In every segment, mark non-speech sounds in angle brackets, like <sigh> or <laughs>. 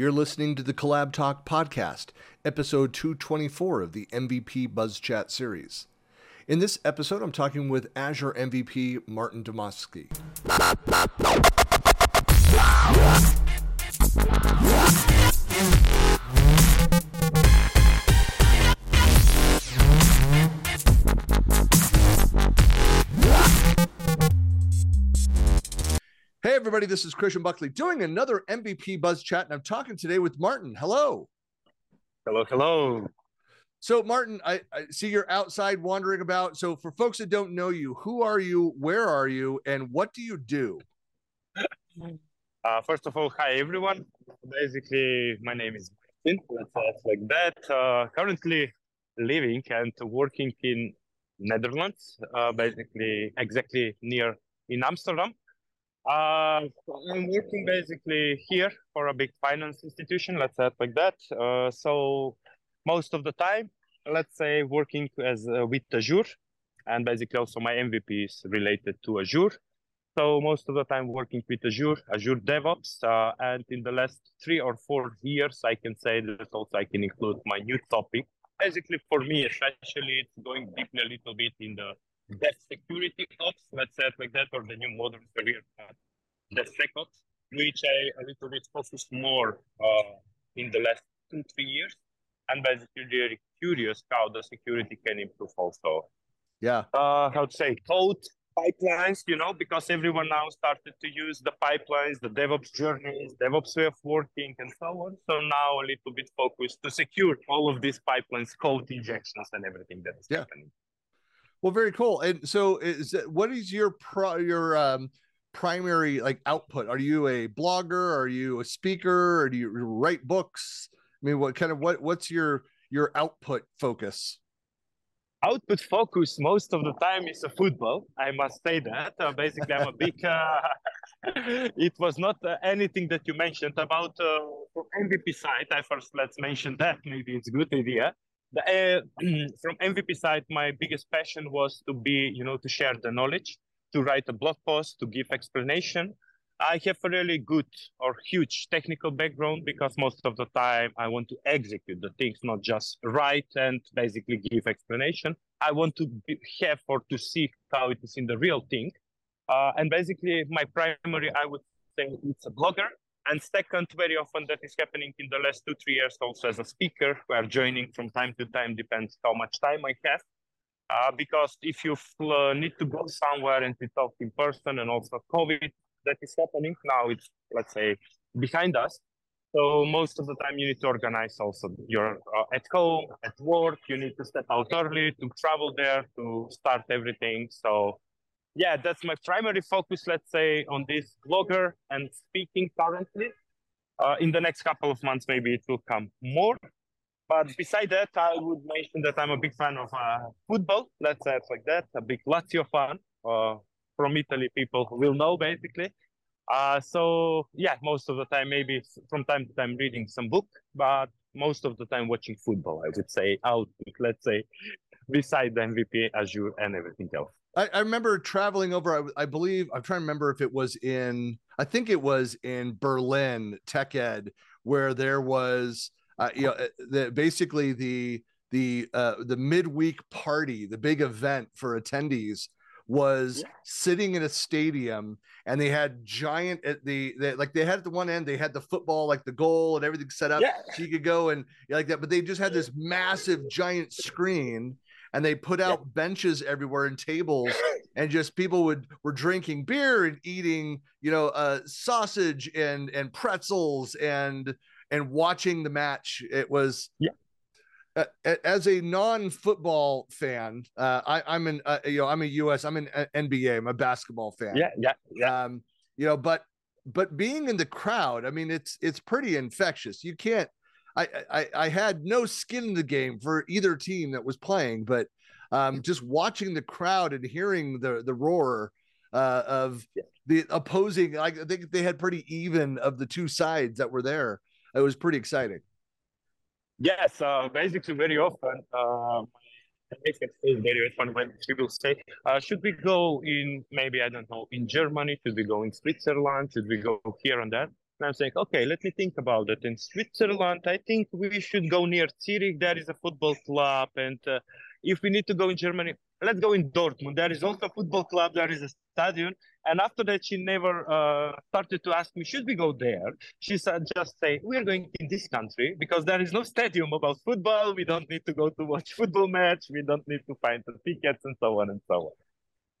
You're listening to the Collab Talk podcast, episode 224 of the MVP Buzz Chat series. In this episode, I'm talking with Azure MVP Martin Dimovski. Everybody, this is Christian Buckley doing another MVP Buzz Chat, and I'm talking today with Martin. Hello. Hello, hello. So, Martin, I, I, see you're outside wandering about. So, for folks that don't know you, who are you, where are you, and what do you do? Uh, first of all, hi, everyone. Basically, my name is Martin. Let's like that. Uh, currently living and working in Netherlands, uh, basically exactly near in Amsterdam. Uh, I'm working basically here for a big finance institution, let's say it like that. Uh, so most of the time, let's say working as uh, with Azure, and basically also my MVP is related to Azure. So most of the time working with Azure, Azure DevOps, uh, and in the last three or four years, I can say that also I can include my new topic. Basically, for me, especially, it's going deeply a little bit in the dev security ops, let's say it like that, or the new modern career path, DevSecOps, which I a little bit focused more uh, in the last two, three years. And basically, very curious how the security can improve also. Yeah. Uh, how to say, code pipelines, you know, because everyone now started to use the pipelines, the DevOps journeys, DevOps way of working, and so on. So now a little bit focused to secure all of these pipelines, code injections, and everything that is yeah. happening. Well, very cool. And so, is that, what is your pro your um primary like output? Are you a blogger? Are you a speaker? Or do you write books? I mean, what kind of what what's your your output focus? Output focus most of the time is a football. I must say that. Uh, basically, I'm a big. <laughs> Uh, <laughs> it was not uh, anything that you mentioned about uh, MVP side. I first let's mention that. Maybe it's a good idea the, uh, <clears throat> from MVP side, my biggest passion was to be, you know, to share the knowledge, to write a blog post, to give explanation. I have a really good or huge technical background because most of the time I want to execute the things, not just write and basically give explanation. I want to be, have or to see how it is in the real thing. Uh, and basically, my primary, I would say, it's a blogger and second, very often that is happening in the last two, three years also as a speaker, who are joining from time to time, depends how much time I have. Uh, because if you uh, need to go somewhere and to talk in person and also COVID that is happening now, it's, let's say, behind us. So most of the time you need to organize also you're uh, at home, at work, you need to step out early to travel there to start everything. So yeah, that's my primary focus, let's say, on this blogger and speaking currently. Uh, in the next couple of months, maybe it will come more. But beside that, I would mention that I'm a big fan of uh, football. Let's say it's like that. A big Lazio fan uh, from Italy. People will know basically. Uh, so yeah, most of the time, maybe from time to time, reading some book, but most of the time watching football. I would say out. Let's say <laughs> beside the MVP, Azure, and everything else. I, I remember traveling over. I, I, believe I'm trying to remember if it was in. I think it was in Berlin Tech Ed, where there was, uh, you know, uh, the, basically the the uh, the midweek party, the big event for attendees was yeah. sitting in a stadium and they had giant at the they, like they had at the one end they had the football like the goal and everything set up yeah. so you could go and like that but they just had this massive giant screen and they put out yeah. benches everywhere and tables <laughs> and just people would were drinking beer and eating you know uh sausage and and pretzels and and watching the match it was yeah uh, as a non-football fan, uh, I, I'm in, uh, you know, I'm a U.S. I'm an NBA. I'm a basketball fan. Yeah, yeah, yeah. Um, you know, but but being in the crowd, I mean, it's it's pretty infectious. You can't I, I, I had no skin in the game for either team that was playing, but um, just watching the crowd and hearing the the roar uh, of the opposing, I think they had pretty even of the two sides that were there. It was pretty exciting. Yes, uh, basically very often. Uh, very often when people say, uh, should we go in maybe I don't know in Germany? Should we go in Switzerland? Should we go here and there? And I'm saying, okay, let me think about it. In Switzerland, I think we should go near Zurich. There is a football club. And uh, if we need to go in Germany, let's go in Dortmund. There is also a football club. There is a stadium. And after that, she never uh, started to ask me, should we go there? She said, just say, we're going in this country because there is no stadium about football. We don't need to go to watch football match. We don't need to find the tickets and so on and so on.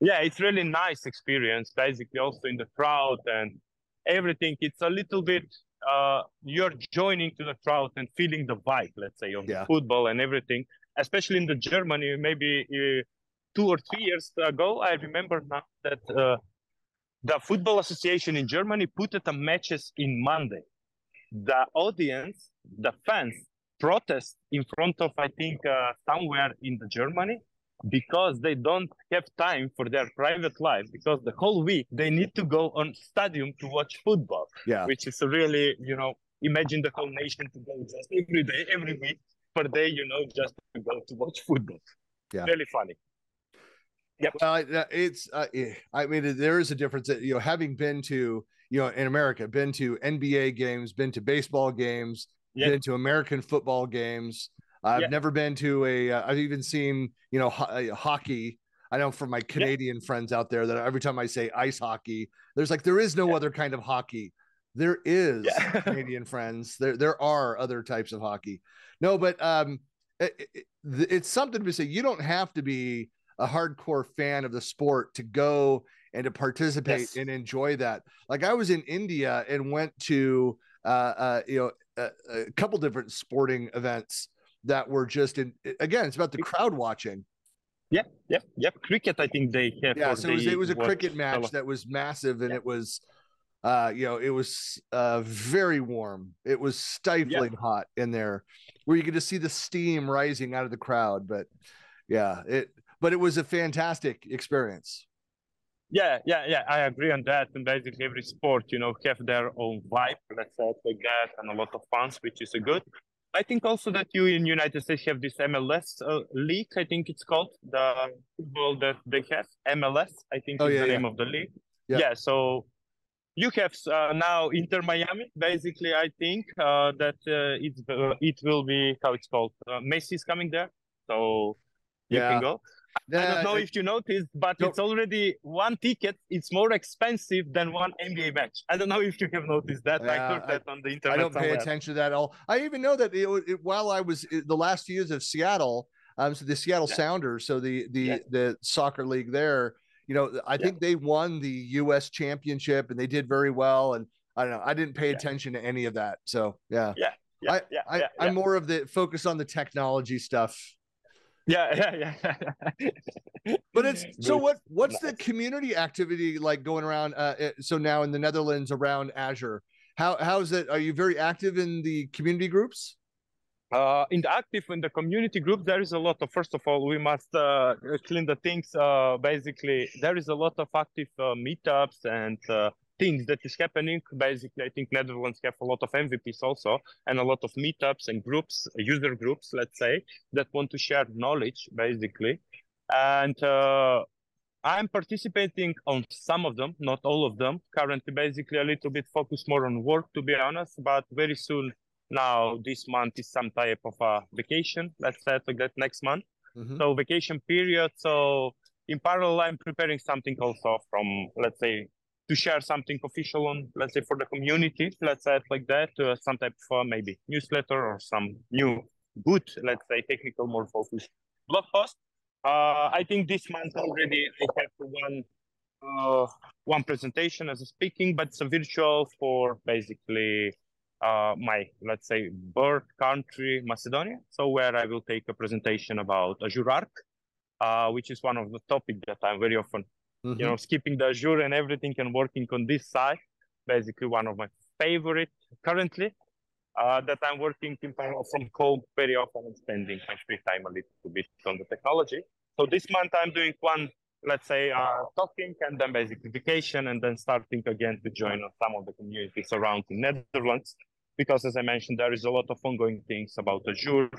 Yeah, it's really nice experience, basically also in the crowd and everything. It's a little bit, uh, you're joining to the crowd and feeling the vibe, let's say, of yeah. football and everything, especially in the Germany, maybe uh, two or three years ago, I remember now that uh, the Football Association in Germany put the matches in Monday. The audience, the fans, protest in front of, I think, uh, somewhere in the Germany because they don't have time for their private life because the whole week they need to go on stadium to watch football. Yeah, which is really, you know, imagine the whole nation to go just every day, every week per day, you know, just to go to watch football. Yeah, really funny. Yeah. Well, it's. Uh, eh, I mean, there is a difference. That, you know, having been to you know in America, been to NBA games, been to baseball games, yep. been to American football games. I've yep. never been to a. have uh, even seen you know ho- hockey. I know from my Canadian yep. friends out there that every time I say ice hockey, there's like there is no other kind of hockey. There is yeah. <laughs> Canadian friends. There there are other types of hockey. No, but um, it, it, it's something to say. You don't have to be a hardcore fan of the sport to go and to participate yes. and enjoy that. Like I was in India and went to uh, uh you know a, a, couple different sporting events that were just in again it's about the crowd watching. Yeah, yeah, yeah. Cricket, I think they have. Yeah, so it was, it was a cricket match that was massive, and yeah. it was, uh, you know, it was uh very warm. It was stifling yeah. hot in there, where you could just see the steam rising out of the crowd. But yeah, it but it was a fantastic experience. Yeah, yeah, yeah. I agree on that. And basically, every sport, you know, have their own vibe, let's say like that, and a lot of fans, which is a good. I think also that you in United States have this MLS uh, league. I think it's called the football that they have MLS. I think oh, is yeah, the yeah. name of the league. Yeah. yeah so you have uh, now Inter Miami. Basically, I think uh, that uh, it's uh, it will be how it's called. Uh, Messi is coming there, so you yeah. can go. I don't know if you noticed, but it's already one ticket. It's more expensive than one NBA match. I don't know if you have noticed that. Yeah, I heard that on the internet. I don't somewhere. pay attention to that at all. I even know that it, it, while I was the last few years of Seattle, um, so the Seattle yeah. Sounders, so the the yeah. the soccer league there, you know, I think they won the U.S. championship and they did very well. And I don't know, I didn't pay attention to any of that. So yeah, yeah. Yeah, I, yeah, I, I'm more of the focus on the technology stuff <laughs> yeah yeah yeah but it's so what what's nice. the community activity like going around uh so now in the netherlands around azure? How how's it are you very active in the community groups? Uh, in the active in the community group there is a lot of first of all we must uh, clean the things uh, basically there is a lot of active uh, meetups and uh, things that is happening. Basically, I think Netherlands have a lot of MVPs also and a lot of meetups and groups, user groups, let's say, that want to share knowledge, basically. And uh, I'm participating on some of them, not all of them. Currently, basically, a little bit focused more on work, to be honest. But very soon, now this month is some type of a vacation. Let's say like that next month. Mm-hmm. So vacation period. So in parallel, I'm preparing something also from let's say to share something official on, let's say, for the community, let's say it like that, uh, some type of uh, maybe newsletter or some new good, let's say, technical, more focused blog post. Uh, I think this month already I have one uh, one presentation as a speaking, but it's a virtual for basically uh, my, let's say, birth country, Macedonia. So where I will take a presentation about Azure Arc, uh, which is one of the topics that I'm very often mm-hmm. you know, skipping the Azure and everything and working on this side. Basically, one of my favorite currently uh, that I'm working in parallel from home very often and spending my free time a little bit on the technology. So this month I'm doing one, let's say, uh, talking and then basically vacation and then starting again to join some of the communities around the Netherlands. Because as I mentioned, there is a lot of ongoing things about Azure,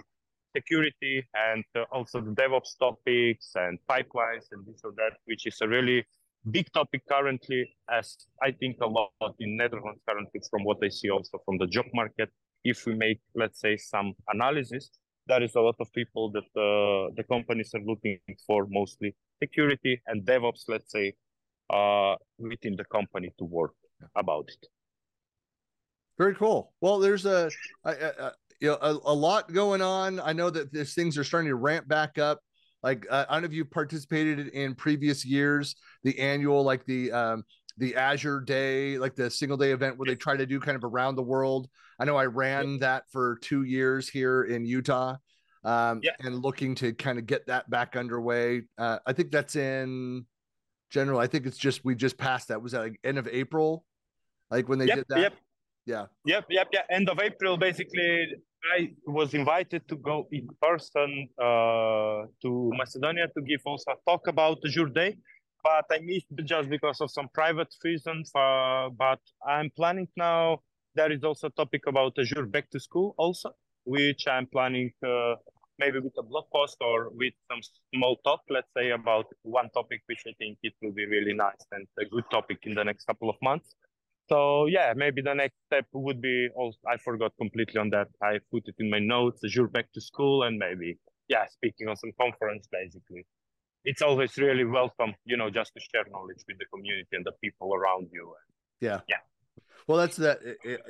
security and uh, also the DevOps topics and pipelines and this or that, which is a really big topic currently, as I think a lot in Netherlands currently, from what I see also from the job market. If we make, let's say, some analysis, there is a lot of people that uh, the companies are looking for, mostly security and DevOps, let's say, uh, within the company to work about it. Very cool. Well, there's a, a, a you know a, a, lot going on. I know that these things are starting to ramp back up. Like uh, I don't know if you participated in previous years, the annual like the um, the Azure Day, like the single day event where they try to do kind of around the world. I know I ran that for two years here in Utah, um, yeah. and looking to kind of get that back underway. Uh, I think that's in general. I think it's just we just passed that. Was that like end of April? Like when they yep, did that? Yep. Yeah. Yep. Yep. Yeah. End of April, basically. I was invited to go in person uh, to Macedonia to give also a talk about Azure Day, but I missed just because of some private reasons. Uh, but I'm planning now. There is also a topic about Azure Back to School also, which I'm planning uh, maybe with a blog post or with some small talk, let's say about one topic, which I think it will be really nice and a good topic in the next couple of months. So yeah, maybe the next step would be. Also, I forgot completely on that. I put it in my notes. Azure back to school, and maybe yeah, speaking on some conference. Basically, it's always really welcome, you know, just to share knowledge with the community and the people around you. Yeah, yeah. Well, that's that.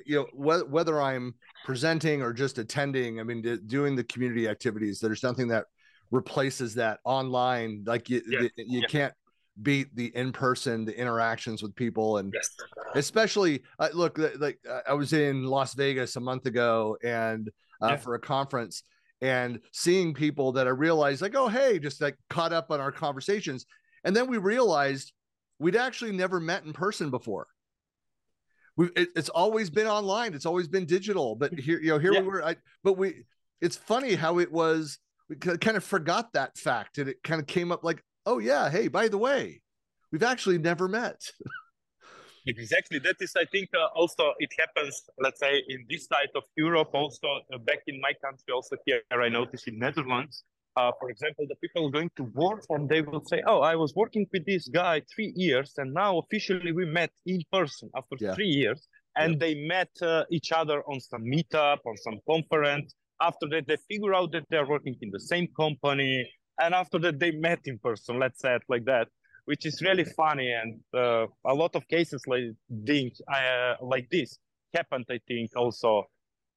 You know, whether I'm presenting or just attending, I mean, doing the community activities. There's nothing that replaces that online. Like you, you yeah. can't beat the in person, the interactions with people, and yes. especially uh, look like I was in Las Vegas a month ago and uh, yeah. for a conference and seeing people that I realized like oh hey just like caught up on our conversations, and then we realized we'd actually never met in person before. We it, it's always been online, it's always been digital, but here you know here yeah. we were. I, but we it's funny how it was we kind of forgot that fact and it kind of came up like oh yeah. Hey by the way we've actually never met. <laughs> Exactly. That is i think uh, also it happens let's say in this side of europe also uh, back in my country also here i notice in netherlands uh, for example the people going to work and they will say oh i was working with this guy three years and now officially we met in person after yeah. three years. And yeah. they met uh, each other on some meetup on some conference. After that they figure out that they're working in the same company and after that they met in person let's say it like that which is really funny. And uh, a lot of cases like things uh, like this happened i think also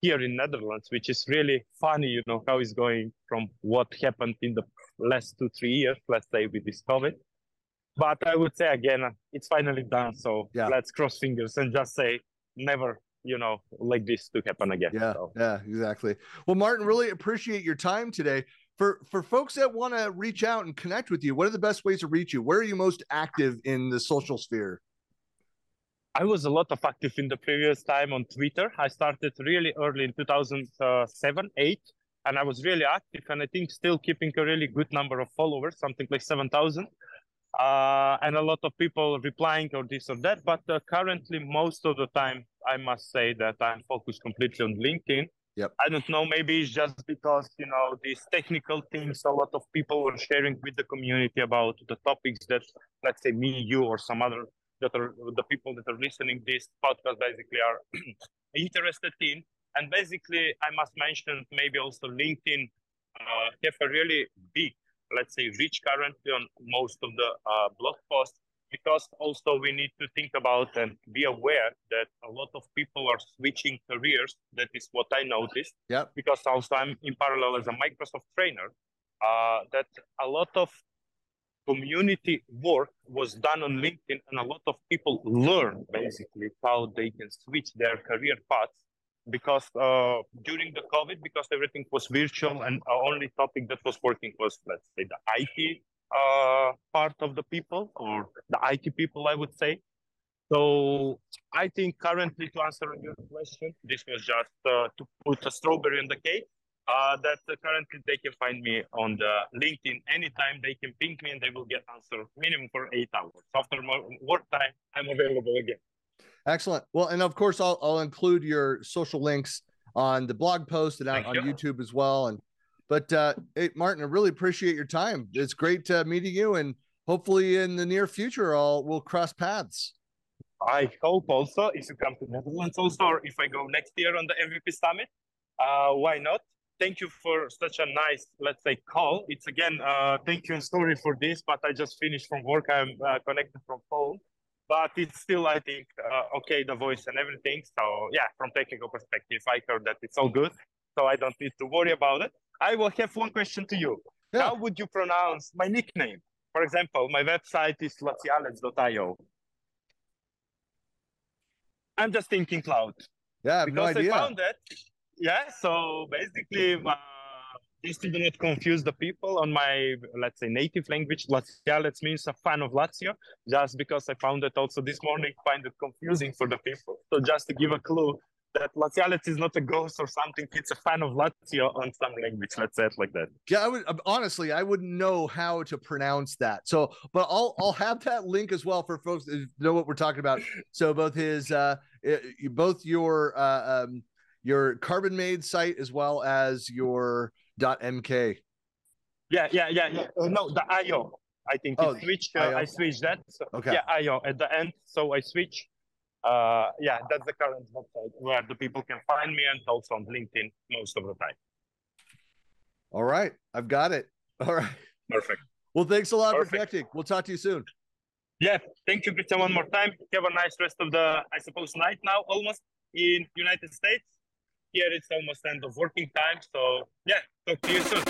here in netherlands which is really funny you know how it's going from what happened in the last two three years let's say with this covid. But i would say again it's finally done. So yeah. let's cross fingers and just say never you know like this to happen again. Yeah. So. yeah exactly. Well martin really appreciate your time today for for folks that want to reach out and connect with you what are the best ways to reach you? Where are you most active in the social sphere? I was a lot of active in the previous time on twitter. I started really early in 2007 8 and i was really active and i think still keeping a really good number of followers something like 7000 uh, and a lot of people replying or this or that but uh, currently most of the time i must say that i'm focused completely on linkedin Yep. I don't know. Maybe it's just because you know these technical things. A lot of people were sharing with the community about the topics that, let's say, me, you, or some other that are the people that are listening this podcast basically are <clears throat> interested in. And basically, I must mention maybe also LinkedIn uh, have a really big, let's say, reach currently on most of the uh, blog posts because also we need to think about and be aware that a lot of people are switching careers. That is what I noticed. Yeah. Because also I'm in parallel as a Microsoft trainer. Uh, that a lot of community work was done on LinkedIn, and a lot of people learn basically how they can switch their career paths. Because uh, during the COVID, because everything was virtual, and our only topic that was working was, let's say, the IT uh, part of the people or the IT people, I would say. So I think currently to answer your question, this was just uh, to put a strawberry on the cake. Uh, that uh, currently they can find me on the LinkedIn anytime. They can ping me and they will get answer minimum for eight hours. After more work time, I'm available again. Excellent. Well, and of course, I'll, I'll include your social links on the blog post and out on you. YouTube as well. And but uh, hey, Martin, I really appreciate your time. It's great uh, meeting you, and hopefully in the near future, I'll we'll cross paths. I hope also if you come to Netherlands also, or if I go next year on the MVP summit, uh, why not? Thank you for such a nice, let's say, call. It's again, uh, thank you and sorry for this, but I just finished from work. I'm uh, connected from phone, but it's still, I think, uh, okay, the voice and everything. So yeah, from technical perspective, I heard that it's all good. So I don't need to worry about it. I will have one question to you. Yeah. How would you pronounce my nickname? For example, my website is lacialec.io. I'm just thinking cloud. Yeah, I because no. I found it. Yeah, so basically, uh, just to not confuse the people on my, let's say, native language, Lacialec means a fan of Lazio, just because I found it also this morning, find it confusing for the people. So just to give a clue, that Lacialec is not a ghost or something. It's a fan of Lazio on some language. Let's say it like that. Yeah, I would honestly, I wouldn't know how to pronounce that. So, but I'll I'll have that link as well for folks that know what we're talking about. So both his uh, both your uh, um, your Carbonmade site as well as your .mk. Yeah, yeah, yeah, yeah. Uh, no, the IO. I think oh, switch. Uh, I switched that. So, okay. Yeah, IO at the end. So I switch uh, yeah, that's the current website where the people can find me and also on LinkedIn most of the time. All right. I've got it. All right. Perfect. Well, thanks a lot Perfect. for connecting. We'll talk to you soon. Yeah. Thank you, Christian, one more time. Have a nice rest of the, I suppose, night now almost in United States. Here it's almost end of working time. So yeah, talk to you soon.